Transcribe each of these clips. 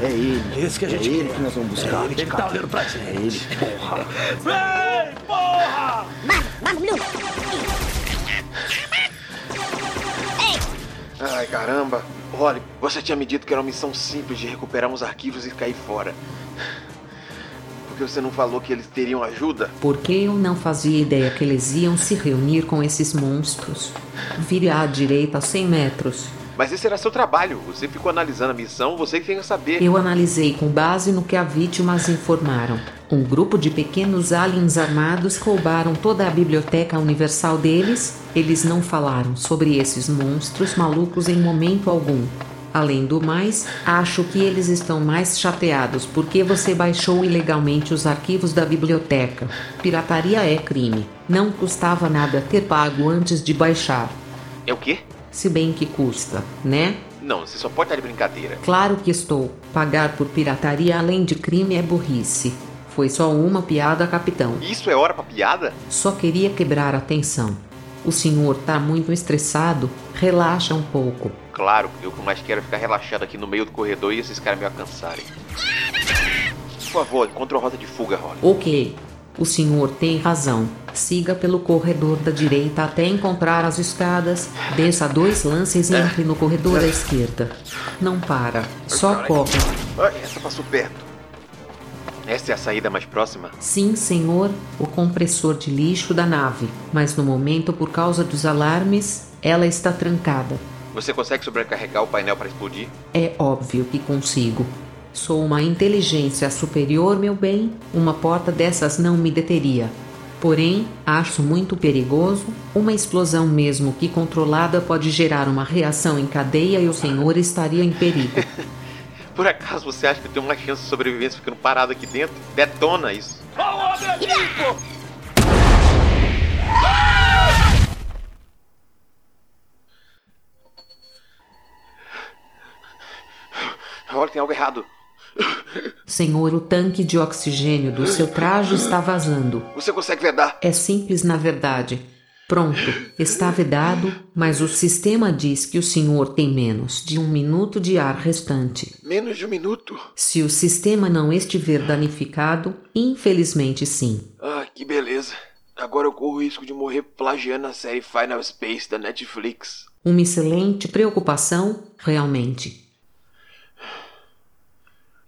É ele. Esse que a gente é ele que nós vamos buscar. É ele que tá olhando pra gente. É ele. Porra. Vem, porra! Ai, caramba. Olha, você tinha me dito que era uma missão simples de recuperar uns arquivos e cair fora. Que você não falou que eles teriam ajuda? Porque eu não fazia ideia que eles iam se reunir com esses monstros. Vire à direita 100 metros. Mas esse era seu trabalho. Você ficou analisando a missão, você que tem que saber. Eu analisei com base no que as vítimas informaram. Um grupo de pequenos aliens armados roubaram toda a biblioteca universal deles. Eles não falaram sobre esses monstros malucos em momento algum. Além do mais, acho que eles estão mais chateados porque você baixou ilegalmente os arquivos da biblioteca. Pirataria é crime. Não custava nada ter pago antes de baixar. É o quê? Se bem que custa, né? Não, você só pode estar de brincadeira. Claro que estou. Pagar por pirataria além de crime é burrice. Foi só uma piada, capitão. Isso é hora pra piada? Só queria quebrar a tensão. O senhor tá muito estressado? Relaxa um pouco. Claro, eu que mais quero é ficar relaxado aqui no meio do corredor e esses caras me alcançarem. Por favor, encontre a rota de fuga, Holly. Ok. O senhor tem razão. Siga pelo corredor da direita até encontrar as escadas. Desça dois lances e entre no corredor à esquerda. Não para. Só corre. Ai, essa passou perto. Essa é a saída mais próxima? Sim, senhor, o compressor de lixo da nave. Mas no momento, por causa dos alarmes, ela está trancada. Você consegue sobrecarregar o painel para explodir? É óbvio que consigo. Sou uma inteligência superior, meu bem. Uma porta dessas não me deteria. Porém, acho muito perigoso. Uma explosão, mesmo que controlada, pode gerar uma reação em cadeia e o senhor estaria em perigo. Por acaso você acha que tem uma chance de sobrevivência ficando parado aqui dentro? Detona isso o homem ali, pô! Olha, tem algo errado. Senhor, o tanque de oxigênio do seu traje está vazando. Você consegue vedar? É simples, na verdade. Pronto, está vedado, mas o sistema diz que o senhor tem menos de um minuto de ar restante. Menos de um minuto. Se o sistema não estiver danificado, infelizmente sim. Ah, que beleza. Agora eu corro o risco de morrer plagiando a série Final Space da Netflix. Uma excelente preocupação, realmente.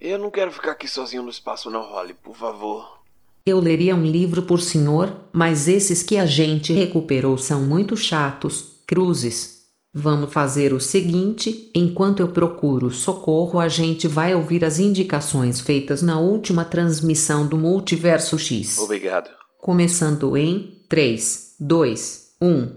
Eu não quero ficar aqui sozinho no espaço não, Holly, por favor. Eu leria um livro por senhor, mas esses que a gente recuperou são muito chatos. Cruzes. Vamos fazer o seguinte: enquanto eu procuro socorro, a gente vai ouvir as indicações feitas na última transmissão do Multiverso X. Obrigado. Começando em 3, 2, 1.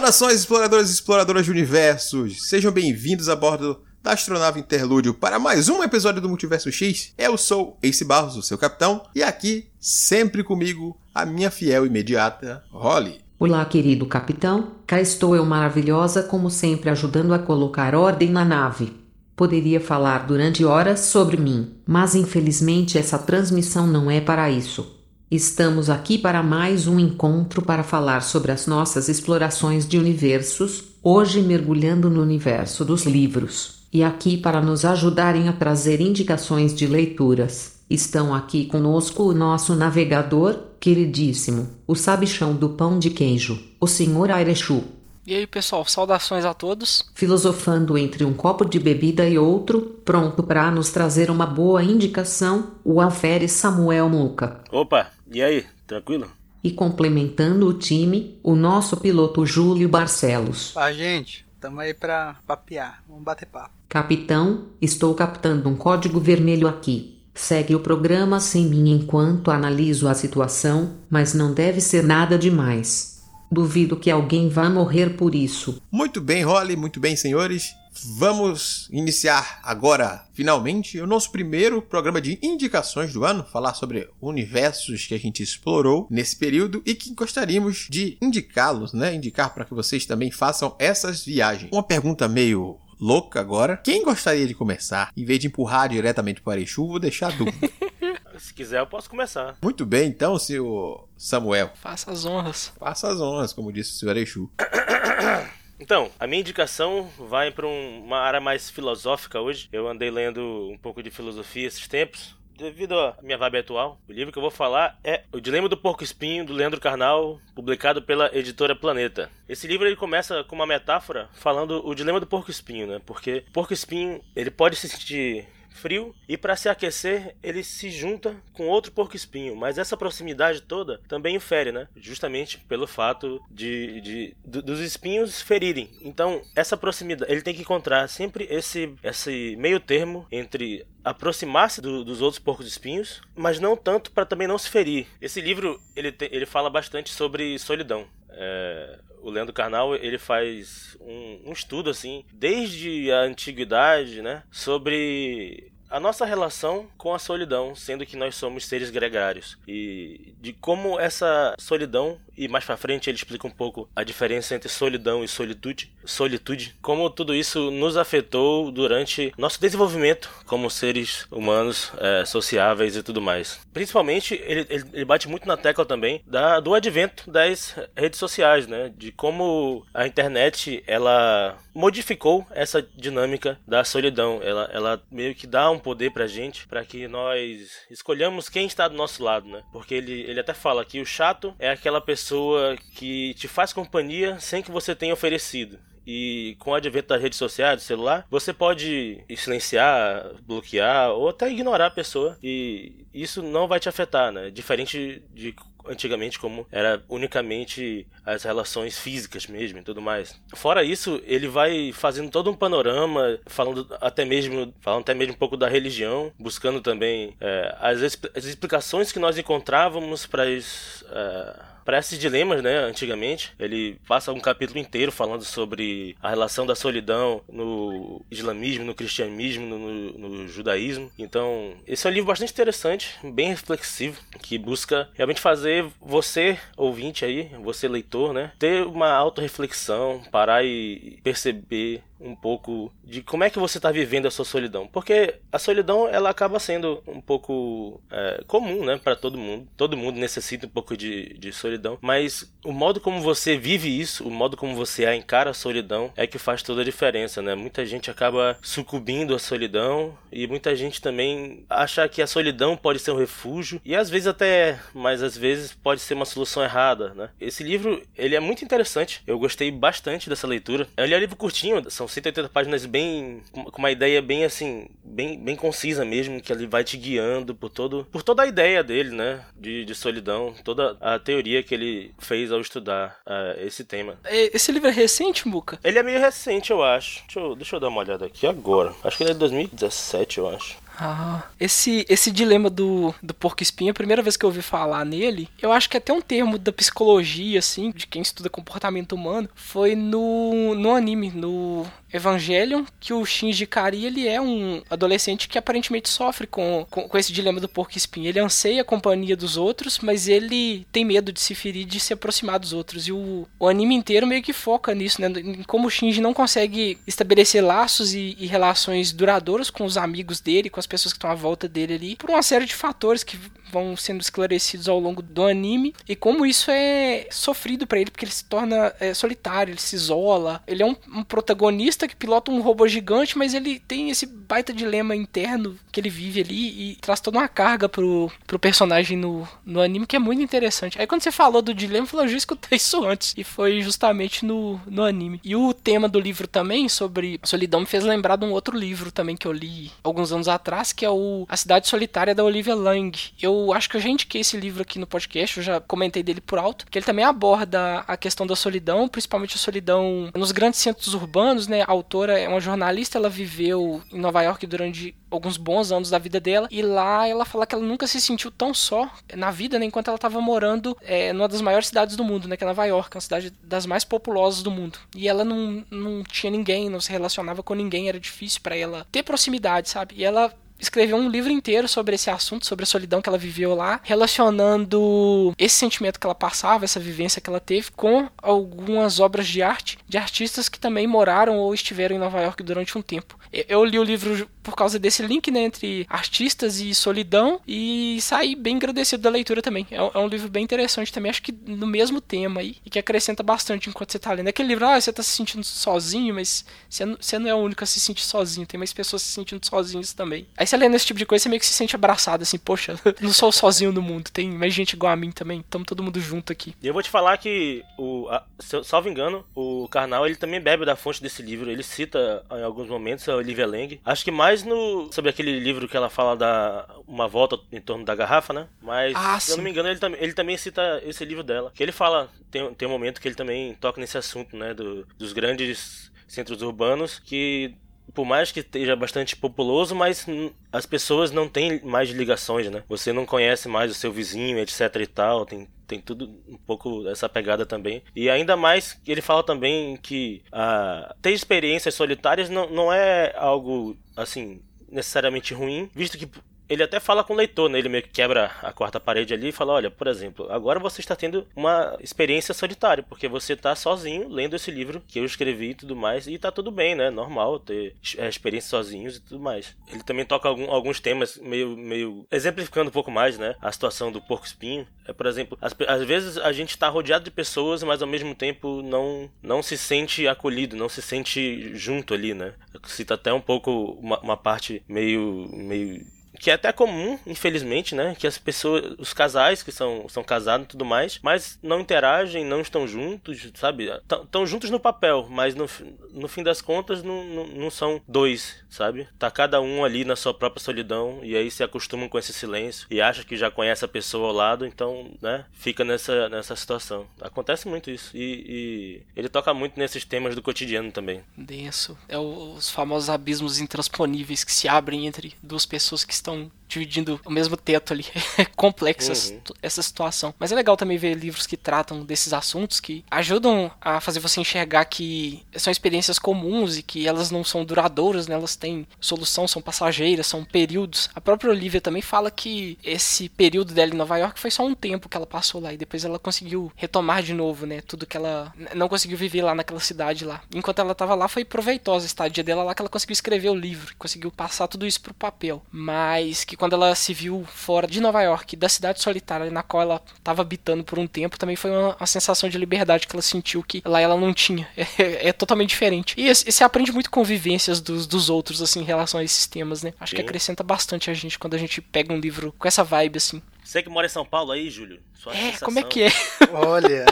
Saudações, exploradores e exploradoras de universos! Sejam bem-vindos a bordo da astronave Interlúdio para mais um episódio do Multiverso X. Eu sou Ace Barros, o seu capitão, e aqui, sempre comigo, a minha fiel imediata Holly. Olá, querido capitão. Cá estou eu maravilhosa, como sempre, ajudando a colocar ordem na nave. Poderia falar durante horas sobre mim, mas infelizmente essa transmissão não é para isso. Estamos aqui para mais um encontro para falar sobre as nossas explorações de universos, hoje mergulhando no universo dos livros. E aqui para nos ajudarem a trazer indicações de leituras. Estão aqui conosco o nosso navegador, queridíssimo, o sabichão do pão de queijo, o Sr. Airechu. E aí, pessoal, saudações a todos. Filosofando entre um copo de bebida e outro, pronto para nos trazer uma boa indicação, o alferes Samuel Muca. Opa, e aí, tranquilo? E complementando o time, o nosso piloto Júlio Barcelos. Ah, gente, tamo aí pra papear. Vamos bater papo. Capitão, estou captando um código vermelho aqui. Segue o programa sem mim enquanto analiso a situação, mas não deve ser nada demais. Duvido que alguém vá morrer por isso. Muito bem, Holly, muito bem, senhores. Vamos iniciar agora, finalmente, o nosso primeiro programa de indicações do ano, falar sobre universos que a gente explorou nesse período e que gostaríamos de indicá-los, né? Indicar para que vocês também façam essas viagens. Uma pergunta meio louca agora. Quem gostaria de começar? Em vez de empurrar diretamente para Exu, vou deixar a dúvida. Se quiser, eu posso começar. Muito bem, então, senhor Samuel. Faça as honras. Faça as honras, como disse o senhor Exu. Então, a minha indicação vai para um, uma área mais filosófica hoje. Eu andei lendo um pouco de filosofia esses tempos. Devido à minha vibe atual, o livro que eu vou falar é O Dilema do Porco Espinho, do Leandro Carnal, publicado pela editora Planeta. Esse livro ele começa com uma metáfora falando o dilema do porco espinho, né? Porque o porco espinho, ele pode se sentir frio e para se aquecer ele se junta com outro porco espinho, mas essa proximidade toda também infere, né? Justamente pelo fato de, de, dos espinhos ferirem. Então essa proximidade ele tem que encontrar sempre esse esse meio termo entre aproximar-se do, dos outros porcos espinhos, mas não tanto para também não se ferir. Esse livro ele, te, ele fala bastante sobre solidão. É, o Leandro Carnal ele faz um, um, estudo assim desde a antiguidade, né, sobre a nossa relação com a solidão, sendo que nós somos seres gregários e de como essa solidão e mais para frente ele explica um pouco a diferença entre solidão e solitude, solitude, como tudo isso nos afetou durante nosso desenvolvimento como seres humanos é, sociáveis e tudo mais. Principalmente ele, ele, ele, bate muito na tecla também da, do advento das redes sociais, né, de como a internet ela modificou essa dinâmica da solidão, ela, ela meio que dá um poder pra gente para que nós escolhamos quem está do nosso lado, né, porque ele, ele até fala que o chato é aquela pessoa pessoa que te faz companhia sem que você tenha oferecido. E com o advento das redes sociais, do celular, você pode silenciar, bloquear ou até ignorar a pessoa. E isso não vai te afetar, né? Diferente de antigamente como era unicamente as relações físicas mesmo e tudo mais. Fora isso, ele vai fazendo todo um panorama, falando até mesmo, falando até mesmo um pouco da religião, buscando também é, as, as, explicações que nós encontrávamos para as é, para esses dilemas, né, antigamente. Ele passa um capítulo inteiro falando sobre a relação da solidão no islamismo, no cristianismo, no, no judaísmo. Então, esse é um livro bastante interessante, bem reflexivo, que busca realmente fazer você, ouvinte aí, você leitor, né, ter uma autorreflexão, parar e perceber um pouco de como é que você está vivendo a sua solidão. Porque a solidão ela acaba sendo um pouco é, comum né, para todo mundo. Todo mundo necessita um pouco de, de solidão. Mas o modo como você vive isso, o modo como você encara a solidão é que faz toda a diferença. Né? Muita gente acaba sucumbindo à solidão e muita gente também acha que a solidão pode ser um refúgio. E às vezes até, mas às vezes pode ser uma solução errada. Né? Esse livro ele é muito interessante. Eu gostei bastante dessa leitura. Ele é um livro curtinho, são 180 páginas bem com uma ideia bem assim, bem, bem concisa mesmo, que ele vai te guiando por todo por toda a ideia dele, né, de, de solidão, toda a teoria que ele fez ao estudar uh, esse tema. Esse livro é recente, Muca? Ele é meio recente, eu acho. Deixa eu, deixa eu dar uma olhada aqui agora. Acho que ele é de 2017, eu acho. Ah, esse, esse dilema do, do porco espinho, a primeira vez que eu ouvi falar nele, eu acho que até um termo da psicologia, assim, de quem estuda comportamento humano, foi no, no anime, no Evangelion, que o Shinji Kari, ele é um adolescente que aparentemente sofre com, com, com esse dilema do porco espinho. Ele anseia a companhia dos outros, mas ele tem medo de se ferir, de se aproximar dos outros. E o, o anime inteiro meio que foca nisso, né? Em como o Shinji não consegue estabelecer laços e, e relações duradouras com os amigos dele, com as pessoas que estão à volta dele ali, por uma série de fatores que vão sendo esclarecidos ao longo do anime e como isso é sofrido para ele porque ele se torna é, solitário, ele se isola. Ele é um, um, protagonista que pilota um robô gigante, mas ele tem esse baita dilema interno que ele vive ali e traz toda uma carga pro, pro personagem no, no anime que é muito interessante. Aí quando você falou do dilema, eu falei, eu já escutei isso antes e foi justamente no, no anime. E o tema do livro também sobre solidão me fez lembrar de um outro livro também que eu li alguns anos atrás, que é o A Cidade Solitária da Olivia Lang. Eu acho que a gente que esse livro aqui no podcast, eu já comentei dele por alto, que ele também aborda a questão da solidão, principalmente a solidão nos grandes centros urbanos, né? A autora é uma jornalista, ela viveu em Nova York durante alguns bons anos da vida dela. E lá ela fala que ela nunca se sentiu tão só na vida, né, enquanto ela estava morando é, numa das maiores cidades do mundo, né, que é Nova York, uma cidade das mais populosas do mundo. E ela não, não tinha ninguém, não se relacionava com ninguém, era difícil para ela ter proximidade, sabe? E ela escreveu um livro inteiro sobre esse assunto, sobre a solidão que ela viveu lá, relacionando esse sentimento que ela passava, essa vivência que ela teve, com algumas obras de arte de artistas que também moraram ou estiveram em Nova York durante um tempo. Eu li o livro por causa desse link né, entre artistas e solidão e saí bem agradecido da leitura também. É, um é livro bem interessante também, acho que no mesmo tema aí, e que acrescenta bastante enquanto você está lendo. Aquele livro, ah, você está se sentindo sozinho, mas você você não é o único a se sentir sozinho, tem mais pessoas se sentindo sozinhas também. Aí você lendo esse tipo de coisa, você meio que se sente abraçado, assim, poxa, não sou sozinho no mundo, tem mais gente igual a mim também, estamos todo mundo junto aqui. E eu vou te falar que, o, a, salvo engano, o Karnal, ele também bebe da fonte desse livro, ele cita em alguns momentos Olivia Lang, acho que mais no sobre aquele livro que ela fala da uma volta em torno da garrafa, né? Mas, ah, se eu não me engano, ele, tam, ele também cita esse livro dela, que ele fala, tem, tem um momento que ele também toca nesse assunto, né, do, dos grandes centros urbanos que por mais que esteja bastante populoso, mas as pessoas não têm mais ligações, né? Você não conhece mais o seu vizinho, etc e tal, tem tem tudo um pouco essa pegada também. E ainda mais ele fala também que ah, ter experiências solitárias não, não é algo assim necessariamente ruim, visto que ele até fala com o leitor, né? Ele meio que quebra a quarta parede ali e fala: Olha, por exemplo, agora você está tendo uma experiência solitária, porque você está sozinho lendo esse livro que eu escrevi e tudo mais, e tá tudo bem, né? Normal ter é, experiência sozinhos e tudo mais. Ele também toca algum, alguns temas meio, meio. exemplificando um pouco mais, né? A situação do porco espinho. É, por exemplo, às vezes a gente está rodeado de pessoas, mas ao mesmo tempo não, não se sente acolhido, não se sente junto ali, né? Cita até um pouco uma, uma parte meio. meio que é até comum, infelizmente, né? Que as pessoas, os casais que são, são casados e tudo mais, mas não interagem, não estão juntos, sabe? Estão juntos no papel, mas no, no fim das contas não, não, não, são dois, sabe? Tá cada um ali na sua própria solidão e aí se acostumam com esse silêncio e acha que já conhece a pessoa ao lado, então, né? Fica nessa, nessa situação. Acontece muito isso. E, e ele toca muito nesses temas do cotidiano também. Denso. É os famosos abismos intransponíveis que se abrem entre duas pessoas que estão estão dividindo o mesmo teto ali. É complexa uhum. essa situação. Mas é legal também ver livros que tratam desses assuntos que ajudam a fazer você enxergar que são experiências comuns e que elas não são duradouras, né? Elas têm solução, são passageiras, são períodos. A própria Olivia também fala que esse período dela em Nova York foi só um tempo que ela passou lá e depois ela conseguiu retomar de novo, né? Tudo que ela não conseguiu viver lá naquela cidade lá. Enquanto ela estava lá foi proveitosa a estadia dela lá que ela conseguiu escrever o livro, conseguiu passar tudo isso pro papel. Mas que quando ela se viu fora de Nova York, da cidade solitária na qual ela estava habitando por um tempo, também foi uma, uma, sensação de liberdade que ela sentiu que lá ela não tinha. É, é totalmente diferente. E você aprende muito convivências dos, dos outros, assim, em relação a esses temas, né? Acho Sim. que acrescenta bastante a gente quando a gente pega um livro com essa vibe, assim. Você que mora em São Paulo aí, Júlio? Sua é, sensação... como é que é? Olha.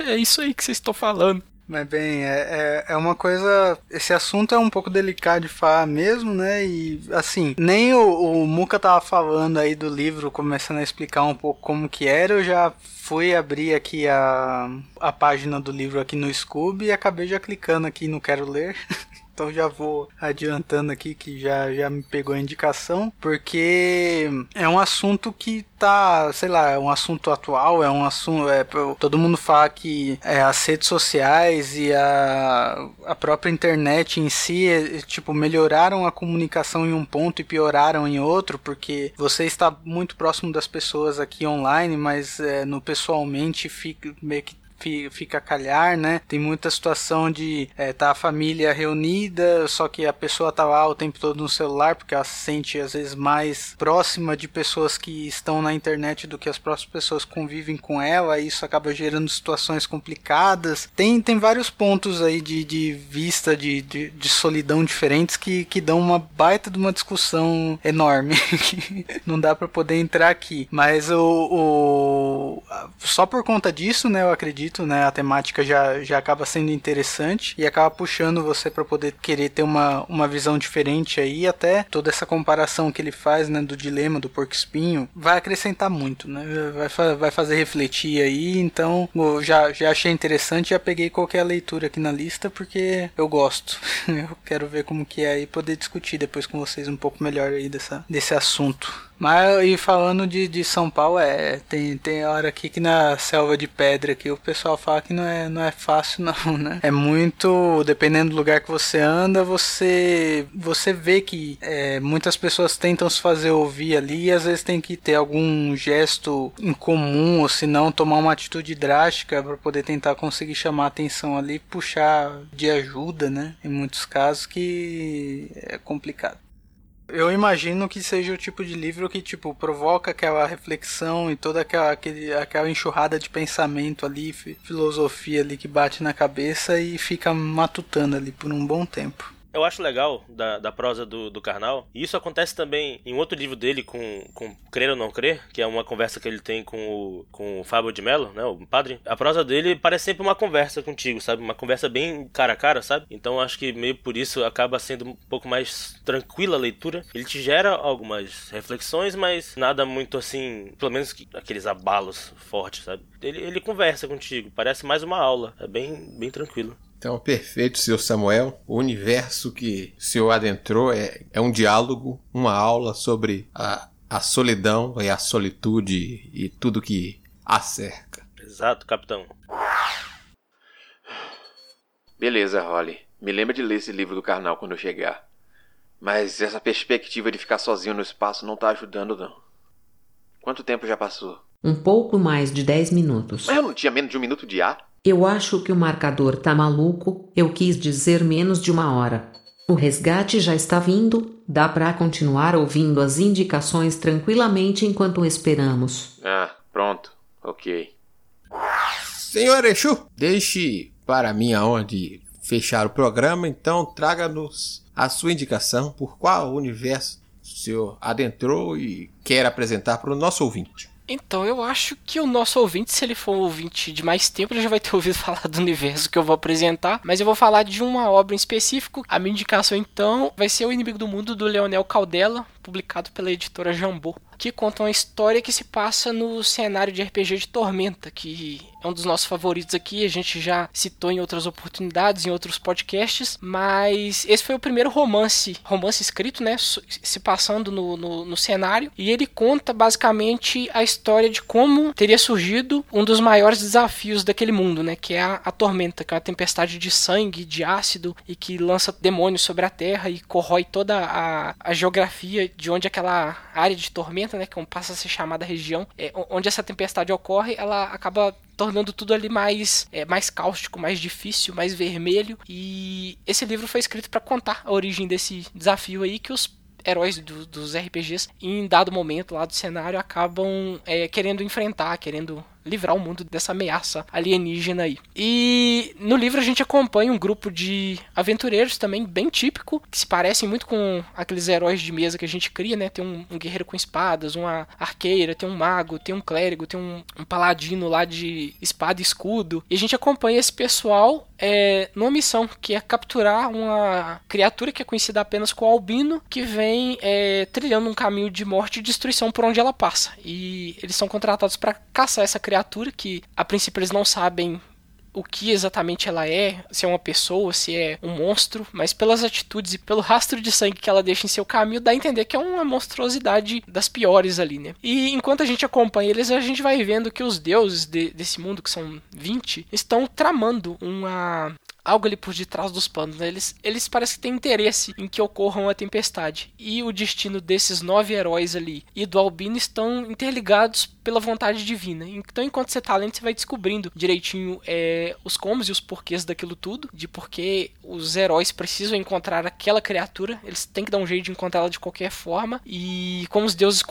é isso aí que vocês estão falando. Mas bem, é, é, é, uma coisa. Esse assunto é um pouco delicado de falar mesmo, né? E assim, nem o, o Muka tava falando aí do livro, começando a explicar um pouco como que era, eu já fui abrir aqui a, a página do livro aqui no Scooby e acabei já clicando aqui no Quero Ler. Então já vou adiantando aqui que já, já me pegou a indicação, porque é um assunto que tá, sei lá, é um assunto atual, é um assunto. É, todo mundo fala que é, as redes sociais e a, a própria internet em si, é, tipo, melhoraram a comunicação em um ponto e pioraram em outro, porque você está muito próximo das pessoas aqui online, mas é, no pessoalmente fica meio que fica calhar, né? Tem muita situação de é, tá a família reunida, só que a pessoa tá lá o tempo todo no celular, porque ela se sente às vezes mais próxima de pessoas que estão na internet do que as próprias pessoas convivem com ela, e isso acaba gerando situações complicadas. Tem, tem vários pontos aí de, de vista de, de, de solidão diferentes que, que dão uma baita de uma discussão enorme. não dá para poder entrar aqui. Mas o, o, só por conta disso, né, eu acredito né? A temática já, já acaba sendo interessante e acaba puxando você para poder querer ter uma, uma visão diferente aí, até toda essa comparação que ele faz, né, do dilema do porco espinho, vai acrescentar muito, né? Vai, vai fazer refletir aí, então já, já achei interessante, já peguei qualquer leitura aqui na lista porque eu gosto. eu quero ver como que é e poder discutir depois com vocês um pouco melhor aí dessa, desse assunto. Mas e falando de, de São Paulo, é, tem, tem hora aqui que na selva de pedra aqui o pessoal fala que não é, não é fácil não, né? É muito, dependendo do lugar que você anda, você você vê que é, muitas pessoas tentam se fazer ouvir ali e às vezes tem que ter algum gesto incomum ou se não tomar uma atitude drástica para poder tentar conseguir chamar a atenção ali, puxar de ajuda, né? Em muitos casos que é complicado. Eu imagino que seja o tipo de livro que, tipo, provoca aquela reflexão e toda aquela, aquele, aquela enxurrada de pensamento ali, filosofia ali que bate na cabeça e fica matutando ali por um bom tempo eu acho legal da, da prosa do, do Karnal, e isso acontece também em outro livro dele, com, com Crer ou Não Crer, que é uma conversa que ele tem com o, com o Fábio de Mello, né, o padre. A prosa dele parece sempre uma conversa contigo, sabe? Uma conversa bem cara a cara, sabe? Então acho que meio por isso acaba sendo um pouco mais tranquila a leitura. Ele te gera algumas reflexões, mas nada muito assim, pelo menos aqueles abalos fortes, sabe? Ele, ele conversa contigo, parece mais uma aula, é bem, bem tranquilo. Então, perfeito, senhor Samuel. O universo que o senhor adentrou é, é um diálogo, uma aula sobre a, a solidão e a solitude e tudo que a cerca. Exato, capitão. Beleza, Holly. Me lembra de ler esse livro do Karnal quando eu chegar. Mas essa perspectiva de ficar sozinho no espaço não tá ajudando, não. Quanto tempo já passou? Um pouco mais de 10 minutos. Mas eu não tinha menos de um minuto de ar? Eu acho que o marcador tá maluco, eu quis dizer menos de uma hora. O resgate já está vindo, dá para continuar ouvindo as indicações tranquilamente enquanto esperamos. Ah, pronto. Ok. Senhor Exu, deixe para mim a honra de fechar o programa, então traga-nos a sua indicação por qual universo o senhor adentrou e quer apresentar para o nosso ouvinte. Então, eu acho que o nosso ouvinte, se ele for um ouvinte de mais tempo, ele já vai ter ouvido falar do universo que eu vou apresentar. Mas eu vou falar de uma obra em específico. A minha indicação, então, vai ser O Inimigo do Mundo, do Leonel Caldela, publicado pela editora Jambô que conta uma história que se passa no cenário de RPG de Tormenta, que é um dos nossos favoritos aqui, a gente já citou em outras oportunidades, em outros podcasts, mas esse foi o primeiro romance, romance escrito, né, se passando no, no, no cenário, e ele conta basicamente a história de como teria surgido um dos maiores desafios daquele mundo, né, que é a, a Tormenta, que é uma tempestade de sangue, de ácido, e que lança demônios sobre a Terra e corrói toda a, a geografia de onde aquela área de Tormenta né, que passa a ser chamada região, é, onde essa tempestade ocorre, ela acaba tornando tudo ali mais é, mais cáustico, mais difícil, mais vermelho. E esse livro foi escrito para contar a origem desse desafio aí que os heróis do, dos RPGs em dado momento lá do cenário acabam é, querendo enfrentar, querendo livrar o mundo dessa ameaça alienígena aí. E no livro a gente acompanha um grupo de aventureiros também bem típico, que se parecem muito com aqueles heróis de mesa que a gente cria, né? Tem um, um guerreiro com espadas, uma arqueira, tem um mago, tem um clérigo, tem um, um paladino lá de espada e escudo. E a gente acompanha esse pessoal é, numa missão que é capturar uma criatura que é conhecida apenas como albino, que vem é, trilhando um caminho de morte e destruição por onde ela passa. E eles são contratados para caçar essa criatura criatura que a princípio eles não sabem o que exatamente ela é, se é uma pessoa, se é um monstro, mas pelas atitudes e pelo rastro de sangue que ela deixa em seu caminho, dá a entender que é uma monstruosidade das piores ali, né? E enquanto a gente acompanha eles, a gente vai vendo que os deuses de, desse mundo, que são 20, estão tramando uma algo ali por detrás dos panos. Né? Eles, eles parecem que têm interesse em que ocorra uma tempestade. E o destino desses nove heróis ali e do Albino estão interligados pela vontade divina. Então, enquanto você tá lendo, você vai descobrindo direitinho é, os comos e os porquês daquilo tudo, de porque os heróis precisam encontrar aquela criatura, eles têm que dar um jeito de encontrá-la de qualquer forma, e como os deuses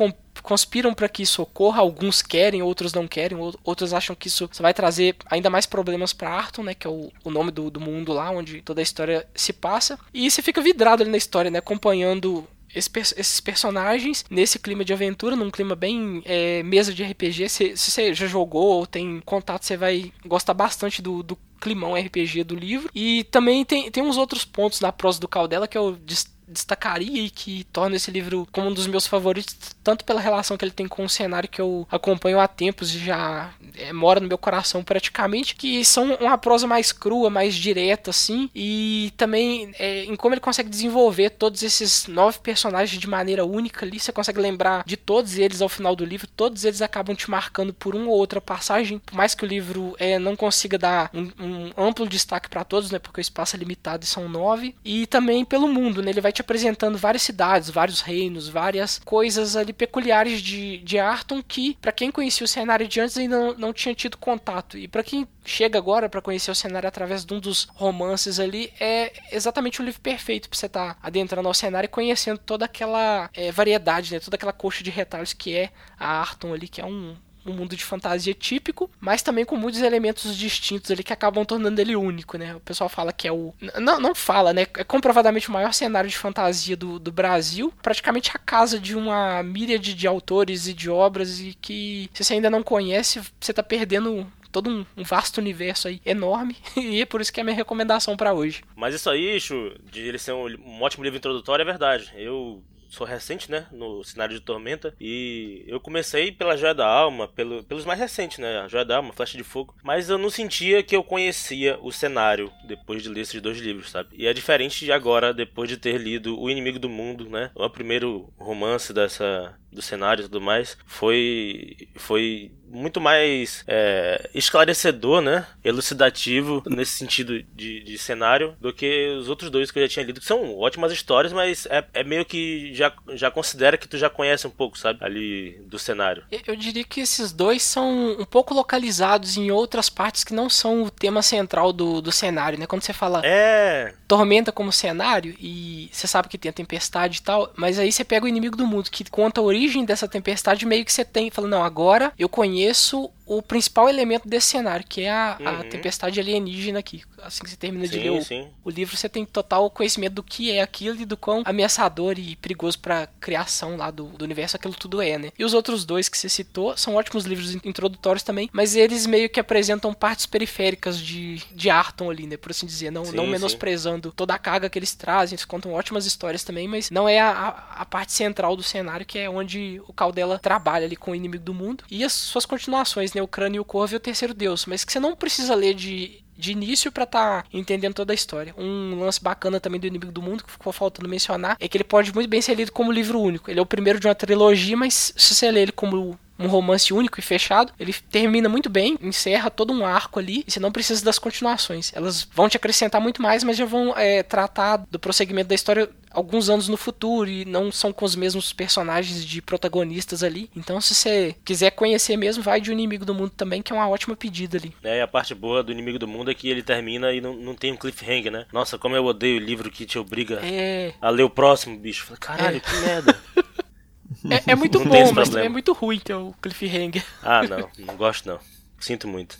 conspiram para que isso ocorra, alguns querem, outros não querem, outros acham que isso vai trazer ainda mais problemas para Arton, né, que é o, o nome do, do mundo lá onde toda a história se passa, e você fica vidrado ali na história, né, acompanhando esse, esses personagens nesse clima de aventura, num clima bem é, mesa de RPG. Se, se, você já jogou ou tem contato, você vai gostar bastante do, do climão RPG do livro. E também tem, tem uns outros pontos na prosa do Caldela que eu destacaria e que torna esse livro como um dos meus favoritos, tanto pela relação que ele tem com o cenário que eu acompanho há tempos e já é, mora no meu coração praticamente, que são uma prosa mais crua, mais direta, assim, e também é, em como ele consegue desenvolver todos esses nove personagens de maneira única ali, você consegue lembrar de todos eles ao final do livro, todos eles acabam te marcando por uma ou outra passagem, por mais que o livro é, não consiga dar um, um amplo destaque para todos, né, porque o espaço é limitado e são nove, e também pelo mundo, né, ele vai te apresentando várias cidades, vários reinos, várias coisas ali peculiares de, de Arton que, para quem conhecia o cenário de antes, ainda não, não tinha tido contato. E para quem chega agora para conhecer o cenário através de um dos romances ali, é exatamente o livro perfeito para você estar tá adentrando ao cenário e conhecendo toda aquela é, variedade, né, toda aquela coxa de retalhos que é a Arton ali, que é um, um mundo de fantasia típico, mas também com muitos elementos distintos ali que acabam tornando ele único, né? O pessoal fala que é o. Não, não fala, né? É comprovadamente o maior cenário de fantasia do, do Brasil. Praticamente a casa de uma míriade de autores e de obras, e que se você ainda não conhece, você tá perdendo todo um, um, vasto universo aí enorme e é por isso que é a minha recomendação para hoje. Mas isso aí, Chu, de ele ser um, um, ótimo livro introdutório é verdade. Eu sou recente, né, no cenário de Tormenta, e eu comecei pela Joia da Alma, pelo, pelos mais recentes, né, a Joia da Alma, Flecha de Fogo, mas eu não sentia que eu conhecia o cenário depois de ler esses dois livros, sabe? E é diferente de agora, depois de ter lido O Inimigo do Mundo, né, o primeiro romance dessa do cenário e tudo mais, foi foi muito mais é, esclarecedor, né? Elucidativo nesse sentido de, de, cenário do que os outros dois que eu já tinha lido, que são ótimas histórias, mas é, é, meio que já, já considera que tu já conhece um pouco, sabe? Ali do cenário. Eu diria que esses dois são um pouco localizados em outras partes que não são o tema central do, do cenário, né? Quando você fala é. Tormenta como cenário e você sabe que tem a tempestade e tal, mas aí você pega o inimigo do mundo que conta a origem dessa tempestade, meio que você tem, falando, não, agora eu conheço o principal elemento desse cenário, que é a, uhum. a tempestade alienígena aqui. Assim que você termina sim, de ler o, o, livro, você tem total conhecimento do que é aquilo e do quão ameaçador e perigoso para criação lá do, do, universo aquilo tudo é, né? E os outros dois que você citou são ótimos livros introdutórios também, mas eles meio que apresentam partes periféricas de, de Arton ali, né? Por assim dizer, não, sim, não menosprezando sim. toda a carga que eles trazem, eles contam ótimas histórias também, mas não é a, a, parte central do cenário, que é onde o Caldela trabalha ali com o inimigo do mundo. E as suas continuações, né? O Crânio e o Corvo e o Terceiro Deus, mas que você não precisa ler de de início para estar tá entendendo toda a história. Um lance bacana também do Inimigo do Mundo que ficou faltando mencionar é que ele pode muito bem ser lido como livro único. Ele é o primeiro de uma trilogia, mas se você ler ele como um romance único e fechado. Ele termina muito bem, encerra todo um arco ali, e você não precisa das continuações. Elas vão te acrescentar muito mais, mas já vão é, tratar do prosseguimento da história alguns anos no futuro e não são com os mesmos personagens de protagonistas ali. Então, se você quiser conhecer mesmo, vai de O Inimigo do Mundo também, que é uma ótima pedida ali. É, e a parte boa do Inimigo do Mundo é que ele termina e não, não tem um cliffhanger, né? Nossa, como eu odeio o livro que te obriga é... a ler o próximo, bicho. Caralho, é. que merda. É, é muito bom, mas é muito ruim ter o cliffhanger. Ah, não. Não gosto não. Sinto muito.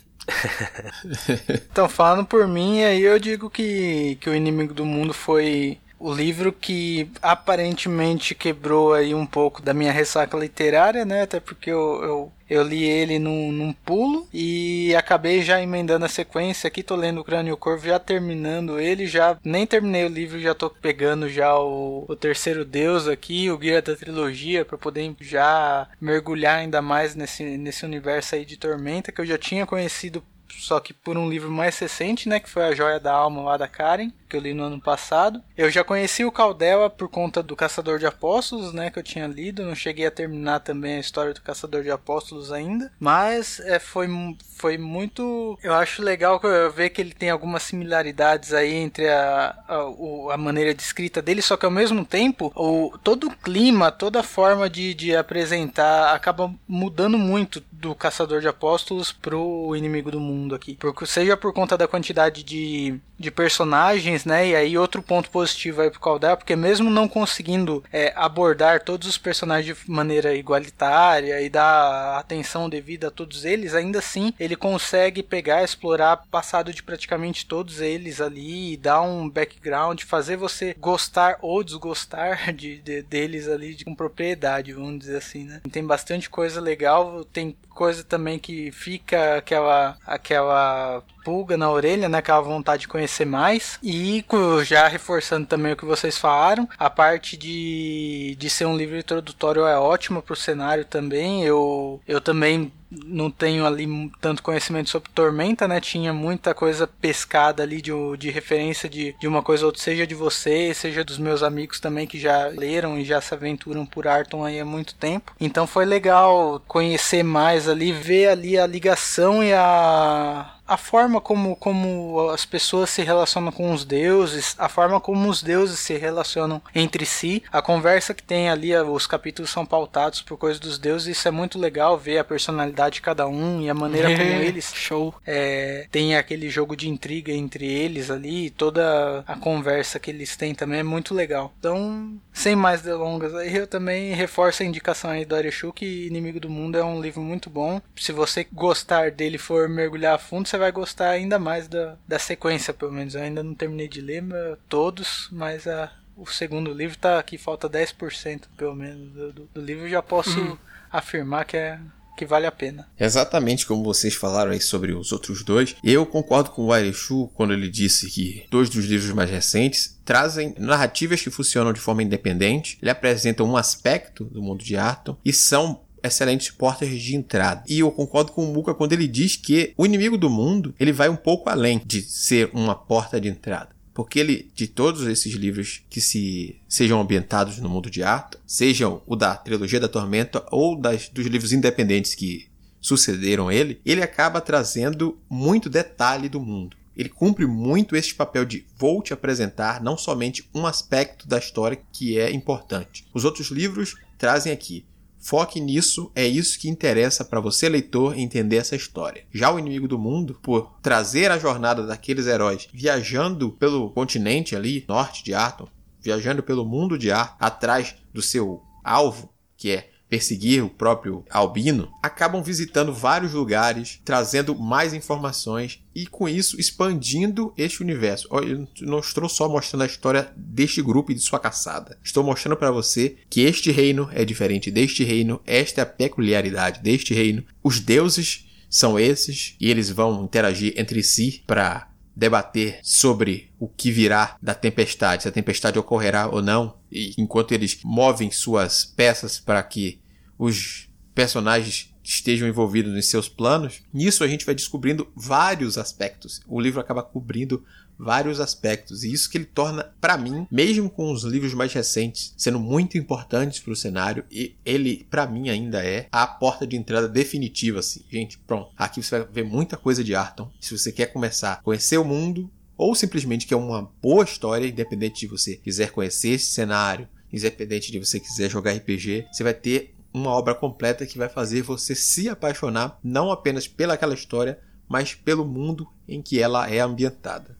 então, falando por mim, aí eu digo que, que o Inimigo do Mundo foi o livro que aparentemente quebrou aí um pouco da minha ressaca literária, né? Até porque eu, eu, eu li ele num, num, pulo e acabei já emendando a sequência aqui. Tô lendo o Crânio Corvo, já terminando ele, já nem terminei o livro, já tô pegando já o, o terceiro Deus aqui, o guia da trilogia, para poder já mergulhar ainda mais nesse, nesse universo aí de Tormenta que eu já tinha conhecido só que por um livro mais recente, né, que foi A Joia da Alma lá da Karen, que eu li no ano passado. Eu já conheci o Caldela por conta do Caçador de Apóstolos, né, que eu tinha lido, não cheguei a terminar também a história do Caçador de Apóstolos ainda, mas é, foi, foi muito, eu acho legal ver que ele tem algumas similaridades aí entre a, a, a maneira de escrita dele, só que ao mesmo tempo, o, todo o clima, toda a forma de, de apresentar acaba mudando muito do Caçador de Apóstolos pro Inimigo do Mundo aqui. Porque seja por conta da quantidade de, de personagens né? E aí outro ponto positivo aí pro Caldera, porque mesmo não conseguindo é, abordar todos os personagens de maneira igualitária e dar atenção devida a todos eles, ainda assim ele consegue pegar, explorar o passado de praticamente todos eles ali, dar um background, fazer você gostar ou desgostar de, de deles ali de, com propriedade, vamos dizer assim, né? Tem bastante coisa legal, tem coisa também que fica aquela aquela pulga na orelha, né? Aquela vontade de conhecer mais. E já reforçando também o que vocês falaram, a parte de, de ser um livro introdutório é ótima pro cenário também. Eu, eu também não tenho ali tanto conhecimento sobre Tormenta, né? Tinha muita coisa pescada ali de, de referência de, de uma coisa ou outra, seja de você, seja dos meus amigos também que já leram e já se aventuram por Arton aí há muito tempo. Então foi legal conhecer mais ali, ver ali a ligação e a a forma como, como as pessoas se relacionam com os deuses, a forma como os deuses se relacionam entre si, a conversa que tem ali, os capítulos são pautados por coisas dos deuses, isso é muito legal ver a personalidade de cada um e a maneira como eles show é, tem aquele jogo de intriga entre eles ali, toda a conversa que eles têm também é muito legal. Então, sem mais delongas, aí eu também reforço a indicação aí do Areshu que Inimigo do Mundo é um livro muito bom. Se você gostar dele for mergulhar a fundo, você vai gostar ainda mais da, da sequência, pelo menos. Eu ainda não terminei de ler todos, mas a, o segundo livro tá aqui, falta 10% pelo menos do, do, do livro. Já posso uhum. afirmar que é que vale a pena. Exatamente como vocês falaram aí sobre os outros dois. Eu concordo com o Airechu quando ele disse que dois dos livros mais recentes trazem narrativas que funcionam de forma independente, ele apresentam um aspecto do mundo de Arton e são excelentes portas de entrada. E eu concordo com o Muka quando ele diz que o inimigo do mundo ele vai um pouco além de ser uma porta de entrada. Porque ele, de todos esses livros que se sejam ambientados no mundo de Arthur, sejam o da trilogia da Tormenta ou das, dos livros independentes que sucederam ele, ele acaba trazendo muito detalhe do mundo. Ele cumpre muito esse papel de vou te apresentar não somente um aspecto da história que é importante. Os outros livros trazem aqui Foque nisso, é isso que interessa para você, leitor, entender essa história. Já o Inimigo do Mundo, por trazer a jornada daqueles heróis viajando pelo continente ali, norte de Arton, viajando pelo mundo de Arton, atrás do seu alvo, que é perseguir o próprio Albino, acabam visitando vários lugares, trazendo mais informações e com isso expandindo este universo. Eu não estou só mostrando a história deste grupo e de sua caçada. Estou mostrando para você que este reino é diferente deste reino, esta é a peculiaridade deste reino. Os deuses são esses e eles vão interagir entre si para debater sobre o que virá da tempestade, se a tempestade ocorrerá ou não, e enquanto eles movem suas peças para que os personagens estejam envolvidos em seus planos, nisso a gente vai descobrindo vários aspectos. O livro acaba cobrindo vários aspectos e isso que ele torna para mim, mesmo com os livros mais recentes sendo muito importantes para o cenário, e ele para mim ainda é a porta de entrada definitiva assim. Gente, pronto. Aqui você vai ver muita coisa de Arton. Se você quer começar a conhecer o mundo ou simplesmente quer uma boa história, independente de você quiser conhecer esse cenário, independente de você quiser jogar RPG, você vai ter uma obra completa que vai fazer você se apaixonar não apenas pelaquela história, mas pelo mundo em que ela é ambientada.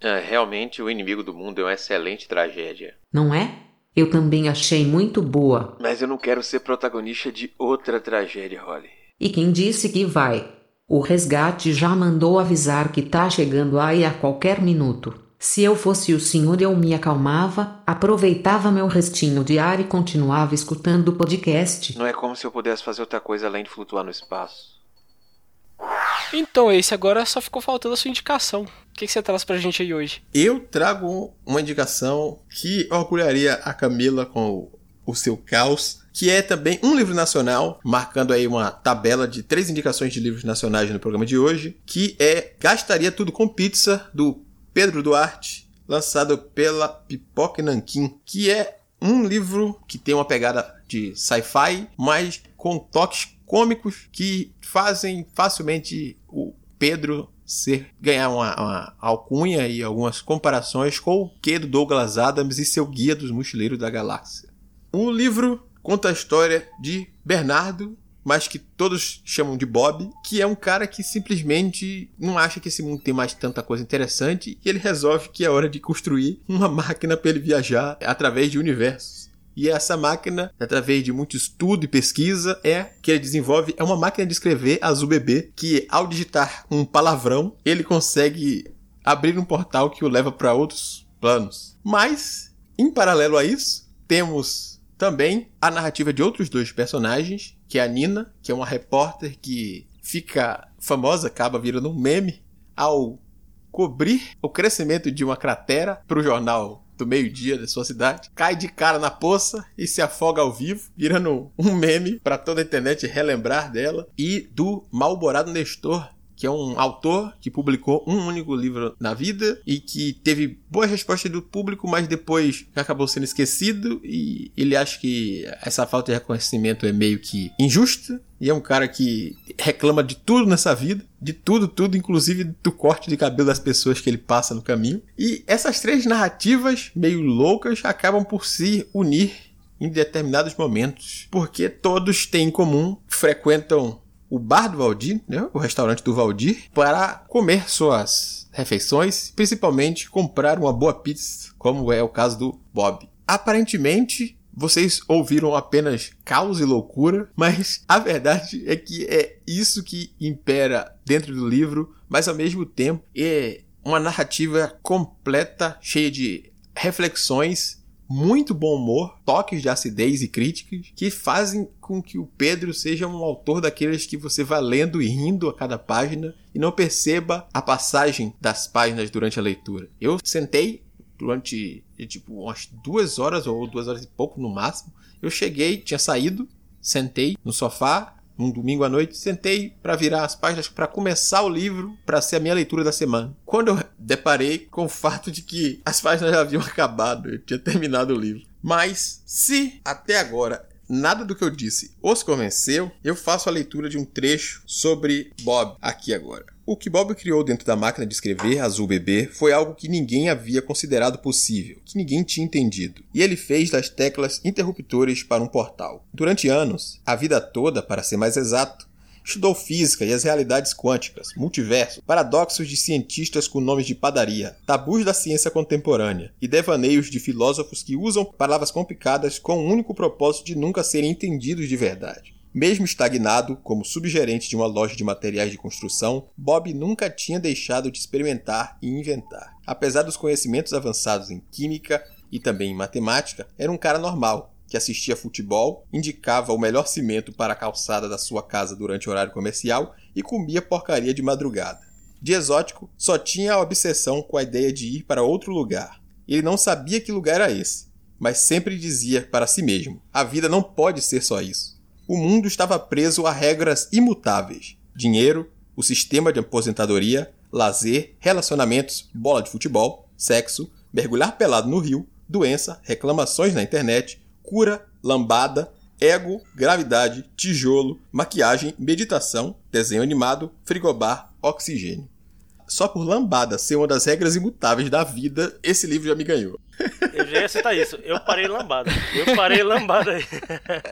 É, realmente, O Inimigo do Mundo é uma excelente tragédia. Não é? Eu também achei muito boa. Mas eu não quero ser protagonista de outra tragédia, Holly. E quem disse que vai? O resgate já mandou avisar que tá chegando aí a qualquer minuto. Se eu fosse o senhor, eu me acalmava, aproveitava meu restinho de ar e continuava escutando o podcast. Não é como se eu pudesse fazer outra coisa além de flutuar no espaço. Então, esse agora só ficou faltando a sua indicação. O que, você traz pra gente aí hoje? Eu trago uma indicação que orgulharia a Camila com o seu caos, que é também um livro nacional, marcando aí uma tabela de três indicações de livros nacionais no programa de hoje, que é Gastaria Tudo com Pizza, do Pedro Duarte, lançado pela Pipoca Nankin, que é um livro que tem uma pegada de sci-fi, mas com toques cômicos que fazem facilmente o Pedro ser ganhar uma, uma, alcunha e algumas comparações com o que do Douglas Adams e seu Guia dos Mochileiros da Galáxia. O livro conta a história de Bernardo, mas que todos chamam de Bob, que é um cara que simplesmente não acha que esse mundo tem mais tanta coisa interessante e ele resolve que é hora de construir uma máquina para ele viajar através de universos. E essa máquina, através de muito estudo e pesquisa, é que ele desenvolve é uma máquina de escrever azul bebê que ao digitar um palavrão, ele consegue abrir um portal que o leva para outros planos. Mas, em paralelo a isso, temos também a narrativa de outros dois personagens, que é a Nina, que é uma repórter que fica famosa, acaba virando um meme ao cobrir o crescimento de uma cratera para o jornal do meio-dia da sua cidade, cai de cara na poça e se afoga ao vivo, virando um meme para toda a internet relembrar dela, e do Malborado Nestor, que é um autor que publicou um único livro na vida e que teve boas respostas do público, mas depois acabou sendo esquecido e ele acha que essa falta de reconhecimento é meio que injusta. E é um cara que reclama de tudo nessa vida, de tudo, tudo, inclusive do corte de cabelo das pessoas que ele passa no caminho. E essas três narrativas meio loucas acabam por se unir em determinados momentos, porque todos têm em comum, frequentam o bar do Valdir, né, o restaurante do Valdir, para comer suas refeições, principalmente comprar uma boa pizza, como é o caso do Bob. Aparentemente, vocês ouviram apenas caos e loucura, mas a verdade é que é isso que impera dentro do livro, mas ao mesmo tempo é uma narrativa completa, cheia de reflexões muito bom humor, toques de acidez e críticas que fazem com que o Pedro seja um autor daqueles que você vai lendo e rindo a cada página e não perceba a passagem das páginas durante a leitura. Eu sentei durante tipo umas duas horas ou duas horas e pouco no máximo. Eu cheguei, tinha saído, sentei no sofá, um domingo à noite, sentei para virar as páginas para começar o livro, para ser a minha leitura da semana. Quando eu deparei com o fato de que as páginas já haviam acabado, eu tinha terminado o livro. Mas se até agora nada do que eu disse os convenceu, eu faço a leitura de um trecho sobre Bob aqui agora. O que Bob criou dentro da máquina de escrever Azul Bebê foi algo que ninguém havia considerado possível, que ninguém tinha entendido. E ele fez das teclas interruptores para um portal. Durante anos, a vida toda, para ser mais exato, Estudou física e as realidades quânticas, multiverso, paradoxos de cientistas com nomes de padaria, tabus da ciência contemporânea e devaneios de filósofos que usam palavras complicadas com o único propósito de nunca serem entendidos de verdade. Mesmo estagnado como subgerente de uma loja de materiais de construção, Bob nunca tinha deixado de experimentar e inventar. Apesar dos conhecimentos avançados em química e também em matemática, era um cara normal, que assistia futebol, indicava o melhor cimento para a calçada da sua casa durante o horário comercial e comia porcaria de madrugada. De exótico, só tinha a obsessão com a ideia de ir para outro lugar. Ele não sabia que lugar era esse, mas sempre dizia para si mesmo: a vida não pode ser só isso. O mundo estava preso a regras imutáveis: dinheiro, o sistema de aposentadoria, lazer, relacionamentos, bola de futebol, sexo, mergulhar pelado no rio, doença, reclamações na internet, cura, lambada, ego, gravidade, tijolo, maquiagem, meditação, desenho animado, frigobar, oxigênio. Só por lambada ser uma das regras imutáveis da vida, esse livro já me ganhou. Eu já ia citar isso. Eu parei lambada. Eu parei lambada aí.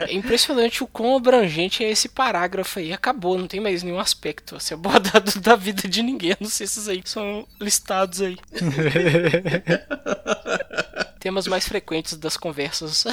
É impressionante o quão abrangente é esse parágrafo aí. Acabou, não tem mais nenhum aspecto a ser abordado da vida de ninguém. não sei se esses aí são listados aí. Temas mais frequentes das conversas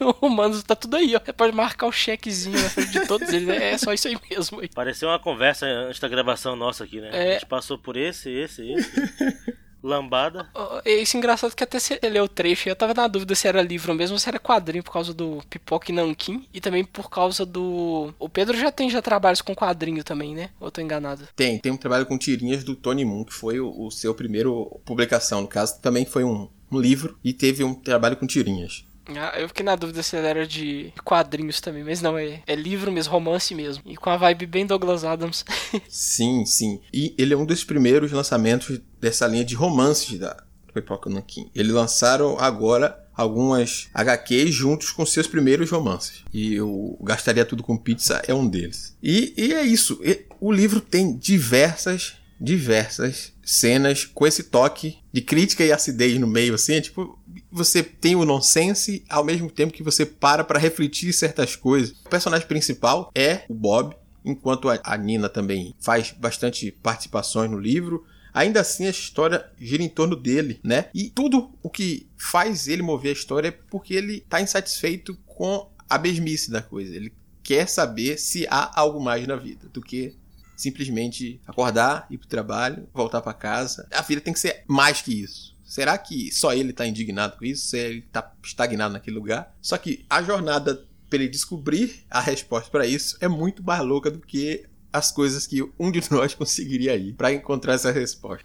humanas tá tudo aí, ó. Você pode marcar o chequezinho na frente de todos eles. É só isso aí mesmo. Aí. Pareceu uma conversa antes da gravação nossa aqui, né? É... A gente passou por esse, esse, esse. Lambada. É isso engraçado que até você leu o trecho eu tava na dúvida se era livro mesmo ou se era quadrinho por causa do Pipoca e Nankin e também por causa do. O Pedro já tem já trabalhos com quadrinho também, né? Ou eu tô enganado? Tem, tem um trabalho com tirinhas do Tony Moon, que foi o, o seu primeiro publicação. No caso, também foi um, um livro e teve um trabalho com tirinhas. Ah, eu fiquei na dúvida se era de quadrinhos também, mas não, é, é livro mesmo, romance mesmo. E com a vibe bem Douglas Adams. sim, sim. E ele é um dos primeiros lançamentos dessa linha de romances da Pipoca Nankin. Eles lançaram agora algumas HQs juntos com seus primeiros romances. E o Gastaria Tudo com Pizza é um deles. E, e é isso. E, o livro tem diversas, diversas cenas com esse toque de crítica e acidez no meio, assim. É tipo, você tem o nonsense ao mesmo tempo que você para para refletir certas coisas. O personagem principal é o Bob, enquanto a Nina também faz bastante participações no livro. Ainda assim, a história gira em torno dele, né? E tudo o que faz ele mover a história é porque ele tá insatisfeito com a mesmice da coisa. Ele quer saber se há algo mais na vida do que simplesmente acordar, ir pro trabalho, voltar para casa. A vida tem que ser mais que isso. Será que só ele tá indignado com isso? Se ele tá estagnado naquele lugar? Só que a jornada para ele descobrir a resposta para isso é muito mais louca do que as coisas que um de nós conseguiria ir para encontrar essa resposta.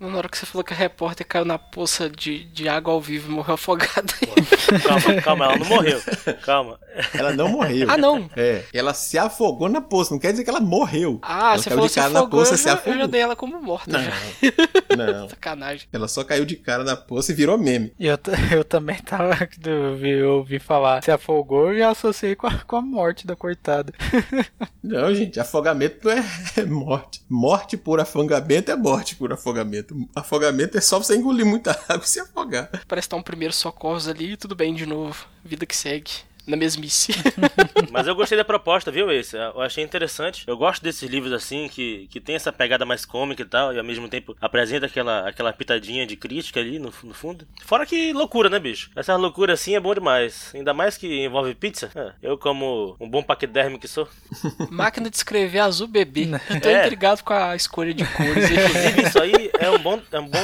Na hora que você falou que a repórter caiu na poça de, de água ao vivo e morreu afogada. Calma, calma, ela não morreu. Calma. Ela não morreu. Ah, não? É. Ela se afogou na poça. Não quer dizer que ela morreu. Ah, ela você caiu falou de cara afogou, na poça eu se afogou. eu já dei ela como morta. Não. já. Não. Sacanagem. Ela só caiu de cara na poça e virou meme. E eu, eu também tava. Eu ouvi, eu ouvi falar, se afogou e associei com a, com a morte da coitada. Não, gente, afogamento não é, é morte. Morte por afogamento é morte por afogamento. Afogamento é só você engolir muita água e se afogar. Parece que tá um primeiro socorros ali e tudo bem de novo. Vida que segue. Na mesmice. Mas eu gostei da proposta, viu, esse? Eu achei interessante. Eu gosto desses livros assim, que, que tem essa pegada mais cômica e tal, e ao mesmo tempo apresenta aquela, aquela pitadinha de crítica ali no, no fundo. Fora que loucura, né, bicho? Essa loucura assim é bom demais. Ainda mais que envolve pizza. É, eu, como um bom paquiderme que sou. Máquina de escrever azul bebê. Eu tô É. intrigado com a escolha de cores. Inclusive, isso aí é um bom, é um bom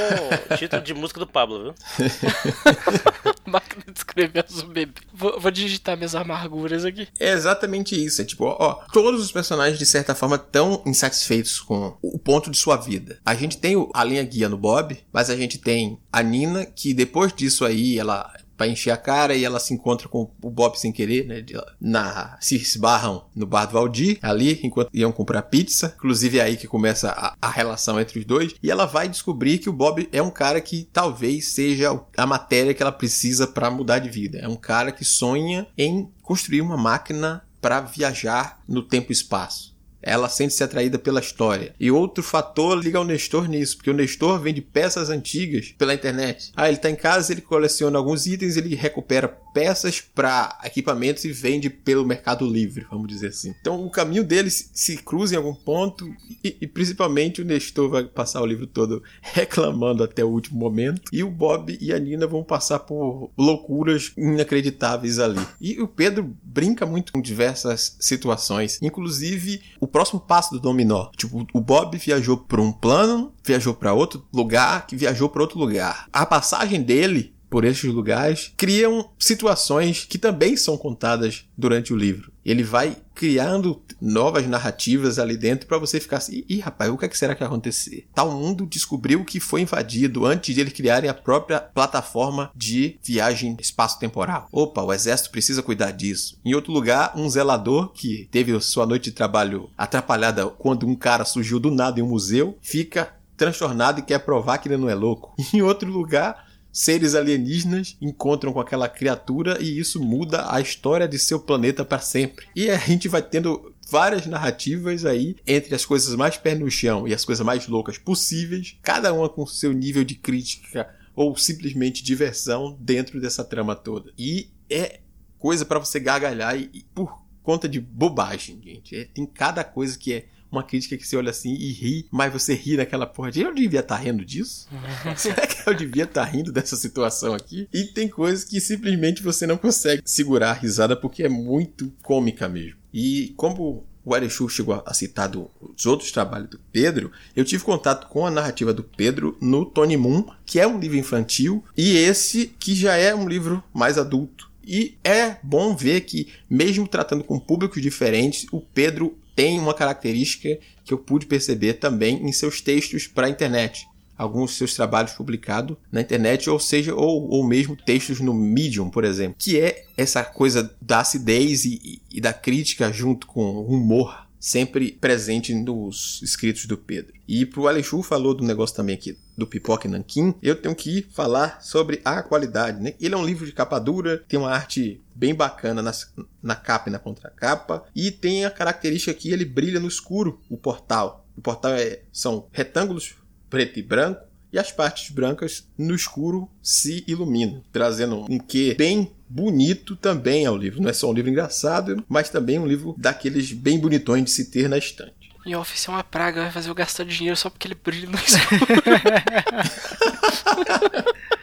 título de música do Pablo, viu? Máquina de escrever azul bebê. Vou, vou digitar minhas amarguras aqui. É exatamente isso. É tipo, ó, todos os personagens, de certa forma, estão insatisfeitos com o ponto de sua vida. A gente tem a linha guia no Bob, mas a gente tem a Nina, que depois disso aí, ela vai encher a cara e ela se encontra com o Bob sem querer, né? Na, se esbarram no bar do Valdir, ali, enquanto iam comprar pizza. Inclusive é aí que começa a, a relação entre os dois. E ela vai descobrir que o Bob é um cara que talvez seja a matéria que ela precisa para mudar de vida. É um cara que sonha em construir uma máquina para viajar no tempo e espaço. Ela sente-se atraída pela história. E outro fator liga ao Nestor nisso, porque o Nestor vende peças antigas pela internet. Ah, ele tá em casa, ele coleciona alguns itens, ele recupera peças para equipamentos e vende pelo Mercado Livre, vamos dizer assim. Então o caminho deles se cruza em algum ponto e, e principalmente o Nestor vai passar o livro todo reclamando até o último momento e o Bob e a Nina vão passar por loucuras inacreditáveis ali. E o Pedro brinca muito com diversas situações, inclusive o próximo passo do dominó. Tipo, o Bob viajou para um plano, viajou para outro lugar, que viajou para outro lugar. A passagem dele por estes lugares criam situações que também são contadas durante o livro. Ele vai criando novas narrativas ali dentro para você ficar assim, ih, rapaz, o que, é que será que vai acontecer? Tal mundo descobriu que foi invadido antes de eles criarem a própria plataforma de viagem espaço-temporal. Opa, o exército precisa cuidar disso. Em outro lugar, um zelador que teve sua noite de trabalho atrapalhada quando um cara surgiu do nada em um museu, fica transtornado e quer provar que ele não é louco. Em outro lugar, seres alienígenas encontram com aquela criatura e isso muda a história de seu planeta para sempre. E a gente vai tendo várias narrativas aí entre as coisas mais pé no chão e as coisas mais loucas possíveis, cada uma com seu nível de crítica ou simplesmente diversão dentro dessa trama toda. E é coisa para você gargalhar e, e por conta de bobagem, gente. É, tem cada coisa que é uma crítica que você olha assim e ri, mas você ri naquela porra de eu devia estar rindo disso? Será que eu devia estar rindo dessa situação aqui? E tem coisas que simplesmente você não consegue segurar a risada porque é muito cômica mesmo. E como o Arechu chegou a citar do, os outros trabalhos do Pedro, eu tive contato com a narrativa do Pedro no Tony Moon, que é um livro infantil, e esse que já é um livro mais adulto. E é bom ver que, mesmo tratando com públicos diferentes, o Pedro tem uma característica que eu pude perceber também em seus textos para a internet. Alguns seus trabalhos publicados na internet, ou seja, ou, ou mesmo textos no Medium, por exemplo, que é essa coisa da acidez e, e da crítica junto com o humor sempre presente nos escritos do Pedro. E pro Alexu falou do negócio também aqui do Pipoca e Nanquim, eu tenho que falar sobre a qualidade, né? Ele é um livro de capa dura, tem uma arte bem bacana nas, na capa e na contracapa, e tem a característica que ele brilha no escuro, o portal. O portal é, são retângulos preto e branco, e as partes brancas no escuro se iluminam, trazendo um quê bem bonito também ao livro. Não é só um livro engraçado, mas também um livro daqueles bem bonitões de se ter na estante. E Office é uma praga, vai fazer eu gastar dinheiro só porque ele brilha no escuro.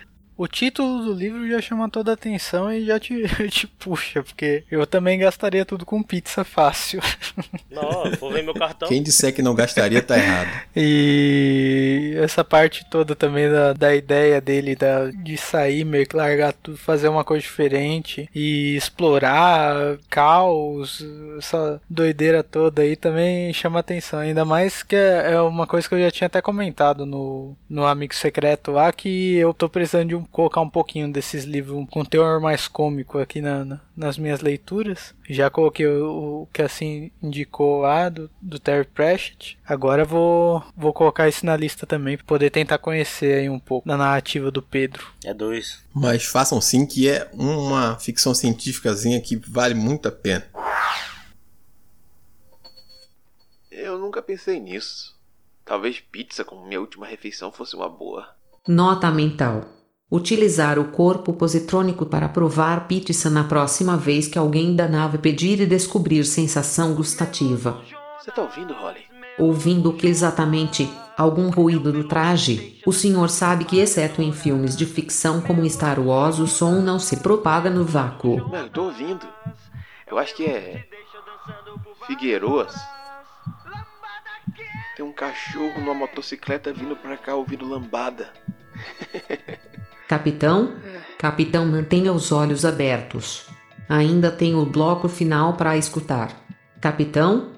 O título do livro já chama toda a atenção e já te, te puxa, porque eu também gastaria tudo com pizza fácil. Não, vou ver meu cartão. Quem disser que não gastaria tá errado. E essa parte toda também da, da ideia dele da, de sair, meio que largar tudo, fazer uma coisa diferente e explorar caos, essa doideira toda aí também chama atenção. Ainda mais que é, é uma coisa que eu já tinha até comentado no, no Amigo Secreto lá, que eu tô precisando de um colocar um pouquinho desses livros com teor mais cômico aqui na, na, nas minhas leituras. Já coloquei o, o, que assim indicou lá do, do Terry Pratchett. Agora vou, vou colocar isso na lista também para poder tentar conhecer aí um pouco da narrativa do Pedro. É dois. Mas façam sim que é uma ficção científicazinha que vale muito a pena. Eu nunca pensei nisso. Talvez pizza como minha última refeição fosse uma boa. Nota mental. Utilizar o corpo positrônico para provar pizza na próxima vez que alguém da nave pedir e descobrir sensação gustativa. Você tá ouvindo, Holly? Ouvindo que exatamente algum ruído do traje. O senhor sabe que, exceto em filmes de ficção como Star Wars, o som não se propaga no vácuo. Não, eu tô ouvindo. Eu acho que é. Figueiroas. Tem um cachorro numa motocicleta vindo pra cá ouvindo lambada. Capitão? Capitão, mantenha os olhos abertos. Ainda tem o bloco final para escutar. Capitão?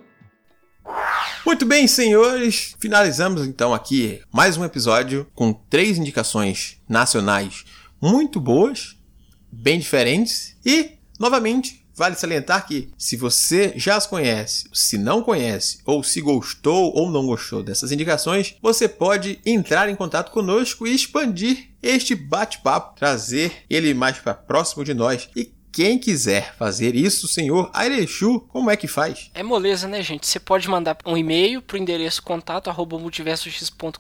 Muito bem, senhores, finalizamos então aqui mais um episódio com três indicações nacionais muito boas, bem diferentes e, novamente, Vale salientar que, se você já as conhece, se não conhece, ou se gostou ou não gostou dessas indicações, você pode entrar em contato conosco e expandir este bate-papo, trazer ele mais para próximo de nós e quem quiser fazer isso, senhor Airechu, como é que faz? É moleza, né, gente? Você pode mandar um e-mail pro endereço contato multiversox.com.br.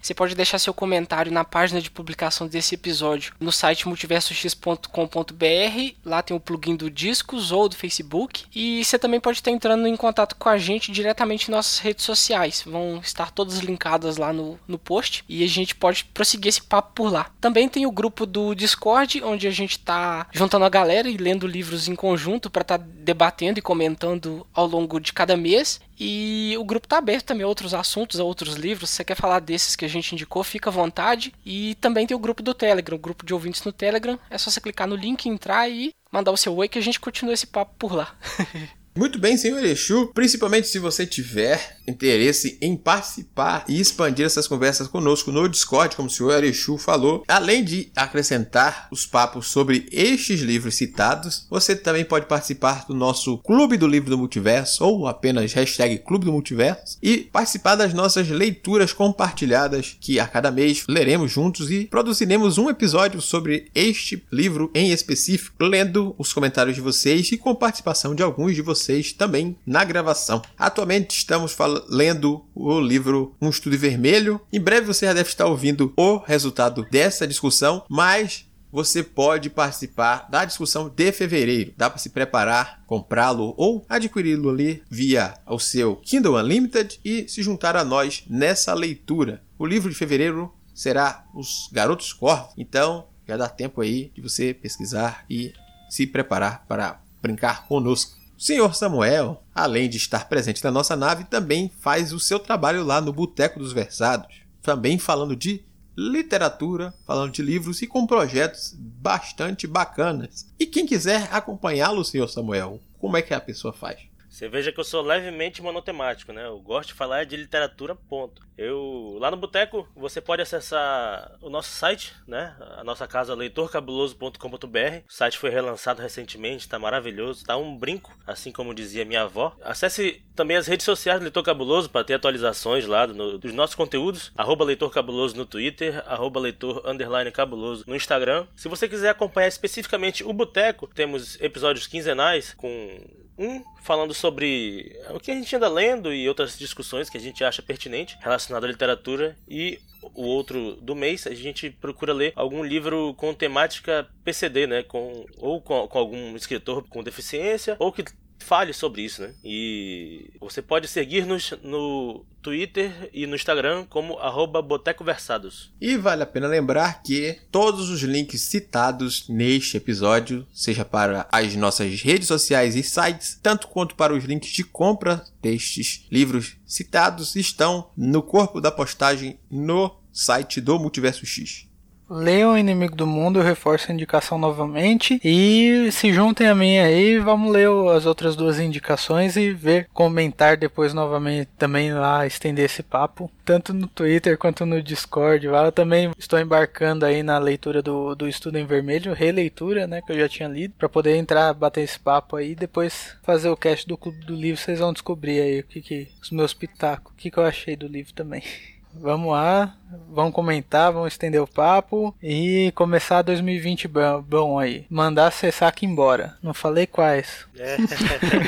Você pode deixar seu comentário na página de publicação desse episódio no site multiversox.com.br. Lá tem o plugin do Discos ou do Facebook. E você também pode estar entrando em contato com a gente diretamente em nossas redes sociais. Vão estar todas linkadas lá no, no post. E a gente pode prosseguir esse papo por lá. Também tem o grupo do Discord, onde a gente está juntando galera e lendo livros em conjunto para estar tá debatendo e comentando ao longo de cada mês. E o grupo está aberto também a outros assuntos, a outros livros. Se você quer falar desses que a gente indicou, fica à vontade. E também tem o grupo do Telegram, o grupo de ouvintes no Telegram. É só você clicar no link, entrar e mandar o seu oi que a gente continua esse papo por lá. Muito bem, senhor Exu. Principalmente se você tiver interesse em participar e expandir essas conversas conosco no Discord, como o senhor Exu falou. Além de acrescentar os papos sobre estes livros citados, você também pode participar do nosso Clube do Livro do Multiverso, ou apenas hashtag Clube do Multiverso, e participar das nossas leituras compartilhadas, que a cada mês leremos juntos e produziremos um episódio sobre este livro em específico, lendo os comentários de vocês e com participação de alguns de vocês vocês também na gravação. Atualmente estamos lendo o livro Um Estudo Vermelho. Em breve você já deve estar ouvindo o resultado dessa discussão, mas você pode participar da discussão de fevereiro. Dá para se preparar, comprá-lo ou adquiri-lo ali via o seu Kindle Unlimited e se juntar a nós nessa leitura. O livro de fevereiro será Os Garotos Corvos. Então, já dá tempo aí de você pesquisar e se preparar para brincar conosco. O senhor Samuel, além de estar presente na nossa nave, também faz o seu trabalho lá no Boteco dos Versados, também falando de literatura, falando de livros e com projetos bastante bacanas. E quem quiser acompanhá-lo, senhor Samuel, como é que a pessoa faz? Você veja que eu sou levemente monotemático, né? Eu gosto de falar de literatura, ponto. Eu lá no Boteco, você pode acessar o nosso site, né? A nossa casa leitorcabuloso.com.br. O site foi relançado recentemente, tá maravilhoso, tá um brinco, assim como dizia minha avó. Acesse também as redes sociais do Leitor Cabuloso para ter atualizações lá do, dos nossos conteúdos. Arroba Leitor Cabuloso no Twitter, arroba Leitor Underline Cabuloso no Instagram. Se você quiser acompanhar especificamente o Boteco, temos episódios quinzenais com um falando sobre o que a gente anda lendo e outras discussões que a gente acha pertinente relacionado à literatura e o outro do mês, a gente procura ler algum livro com temática PCD, né? Com, ou com, com algum escritor com deficiência, ou que fale sobre isso, né? E você pode seguir-nos no Twitter e no Instagram como botecoversados. E vale a pena lembrar que todos os links citados neste episódio, seja para as nossas redes sociais e sites, tanto quanto para os links de compra destes livros citados, estão no corpo da postagem no site do Multiverso X. Leiam o Inimigo do Mundo, eu reforço a indicação novamente. E se juntem a mim aí, vamos ler as outras duas indicações e ver, comentar depois novamente também lá, estender esse papo. Tanto no Twitter quanto no Discord. Eu também estou embarcando aí na leitura do, do Estudo em Vermelho, releitura, né, que eu já tinha lido, para poder entrar, bater esse papo aí. Depois fazer o cast do Clube do Livro, vocês vão descobrir aí o que, que os meus pitacos, o que, que eu achei do livro também. Vamos lá, vamos comentar, vamos estender o papo e começar 2020 bom, bom aí. Mandar cessar aqui embora. Não falei quais. É.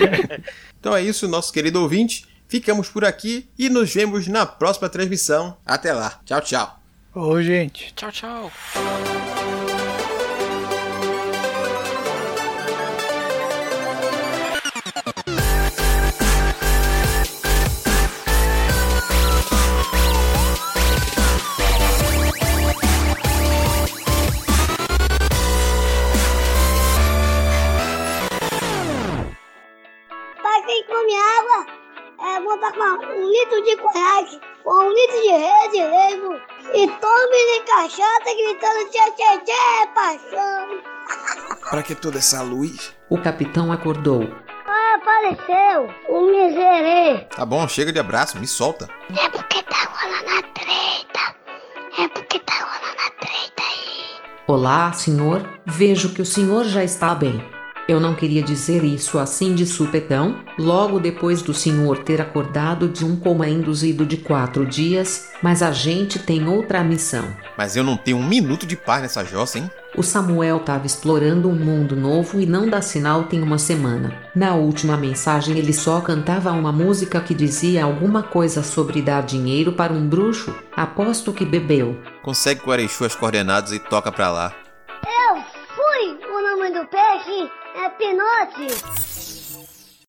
então é isso, nosso querido ouvinte. Ficamos por aqui e nos vemos na próxima transmissão. Até lá. Tchau, tchau. Oi, gente. Tchau, tchau. Litro de conhaque, com um litro de rede levo e tome de cachaça gritando tchê tchê tchê, paixão. Pra que toda essa luz? O capitão acordou. Ah, apareceu, o miserê. Tá bom, chega de abraço, me solta. É porque tá rolando a treta. É porque tá rolando a treta aí. Olá, senhor. Vejo que o senhor já está bem. Eu não queria dizer isso assim de supetão, logo depois do senhor ter acordado de um coma induzido de quatro dias, mas a gente tem outra missão. Mas eu não tenho um minuto de paz nessa jossa, hein? O Samuel estava explorando um mundo novo e não dá sinal tem uma semana. Na última mensagem ele só cantava uma música que dizia alguma coisa sobre dar dinheiro para um bruxo. Aposto que bebeu. Consegue com as coordenadas e toca pra lá. Eu fui o nome do peixe é Pinote.